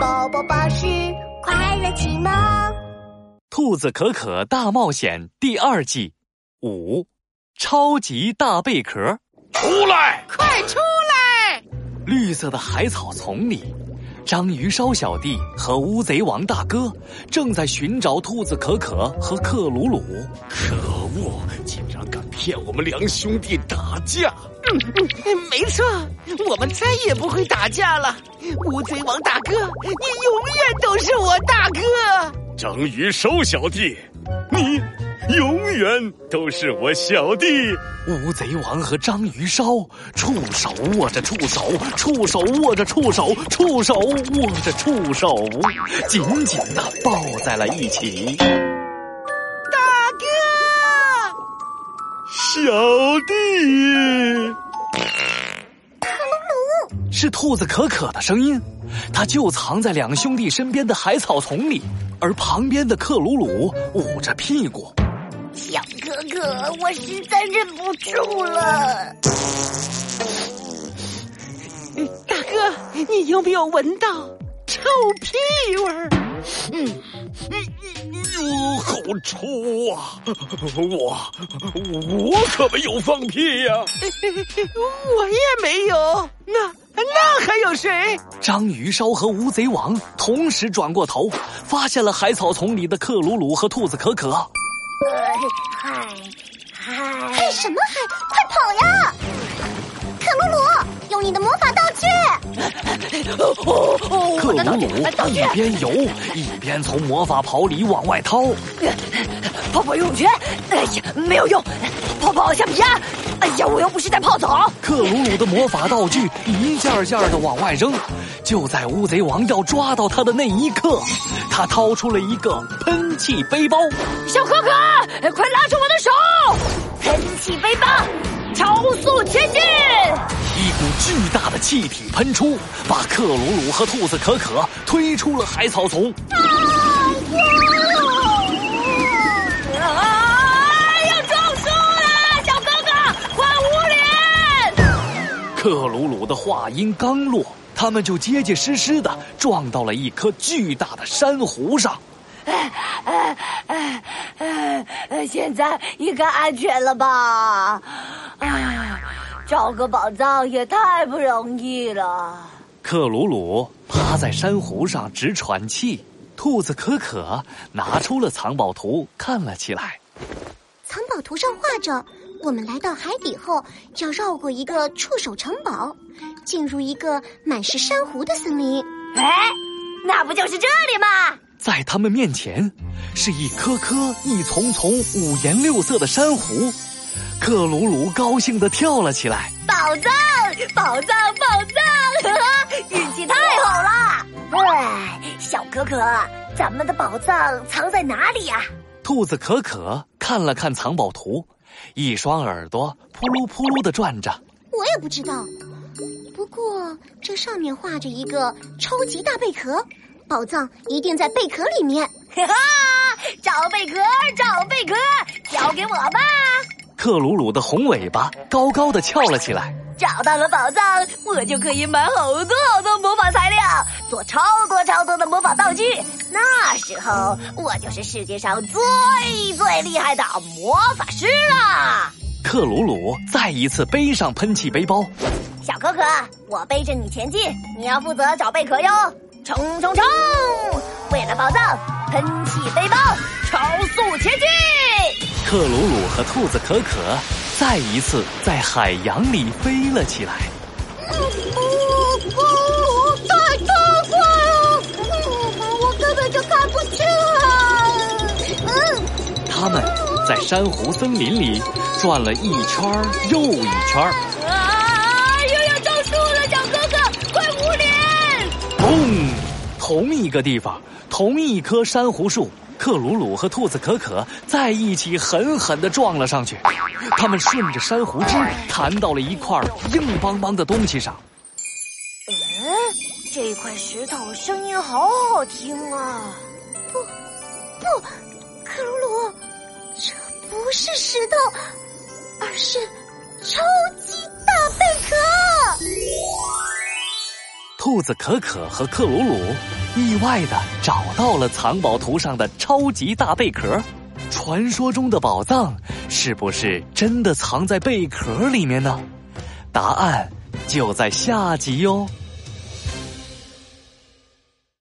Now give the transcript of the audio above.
宝宝巴士快乐启蒙，《兔子可可大冒险》第二季五，超级大贝壳，出来！快出来！绿色的海草丛里，章鱼烧小弟和乌贼王大哥正在寻找兔子可可和克鲁鲁。可恶！竟然敢骗我们两兄弟打架！嗯嗯，没错，我们再也不会打架了。乌贼王大哥，你永远都是我大哥。章鱼烧小弟，你永远都是我小弟。乌贼王和章鱼烧触手握着触手，触手握着触手，触手握着触手，紧紧的抱在了一起。大哥，小弟。是兔子可可的声音，它就藏在两兄弟身边的海草丛里，而旁边的克鲁鲁捂着屁股。小哥哥，我实在忍不住了。大哥，你有没有闻到臭屁味儿？嗯，哟，好臭啊！我我可没有放屁呀！我也没有。那那还有谁？章鱼烧和乌贼王同时转过头，发现了海草丛里的克鲁鲁和兔子可可。嗨嗨嗨！什么嗨？快跑呀！克鲁鲁，用你的魔法道具。克鲁鲁一边游一边从魔法袍里往外掏。泡泡游泳圈，哎呀，没有用！泡泡橡皮鸭，哎呀，我又不是在泡澡。克鲁鲁的魔法道具一件件的往外扔，就在乌贼王要抓到他的那一刻，他掏出了一个喷气背包。小可可，快拉住我的手！喷气背包，超速前进！一股巨大的气体喷出，把克鲁鲁和兔子可可推出了海草丛。克话音刚落，他们就结结实实的撞到了一颗巨大的珊瑚上。哎哎哎哎！现在应该安全了吧？哎呀，找个宝藏也太不容易了。克鲁鲁趴在珊瑚上直喘气，兔子可可拿出了藏宝图看了起来。藏宝图上画着。我们来到海底后，要绕过一个触手城堡，进入一个满是珊瑚的森林。哎，那不就是这里吗？在他们面前，是一颗颗、一丛丛五颜六色的珊瑚。克鲁鲁高兴地跳了起来：“宝藏，宝藏，宝藏！运气太好了！哎，小可可，咱们的宝藏藏在哪里呀？”兔子可可看了看藏宝图。一双耳朵扑噜扑噜的转着，我也不知道。不过这上面画着一个超级大贝壳，宝藏一定在贝壳里面。哈哈，找贝壳，找贝壳，交给我吧！克鲁鲁的红尾巴高高的翘了起来。找到了宝藏，我就可以买好多好多魔法材料，做超多超多的魔法道具。那时候，我就是世界上最最厉害的魔法师啦。克鲁鲁再一次背上喷气背包，小可可，我背着你前进，你要负责找贝壳哟！冲冲冲！为了宝藏，喷气背包，超速前进！克鲁鲁和兔子可可。再一次在海洋里飞了起来。哦，太太快了！我根本就看不清啊！嗯，他们在珊瑚森林里转了一圈又一圈。啊！又要撞树了，小哥哥，快捂脸！砰！同一个地方，同一棵珊瑚树。克鲁鲁和兔子可可在一起狠狠地撞了上去，他们顺着珊瑚枝弹到了一块硬邦邦的东西上。嗯，这块石头声音好好听啊！不，不，克鲁鲁，这不是石头，而是超级兔子可可和克鲁鲁意外的找到了藏宝图上的超级大贝壳。传说中的宝藏是不是真的藏在贝壳里面呢？答案就在下集哟。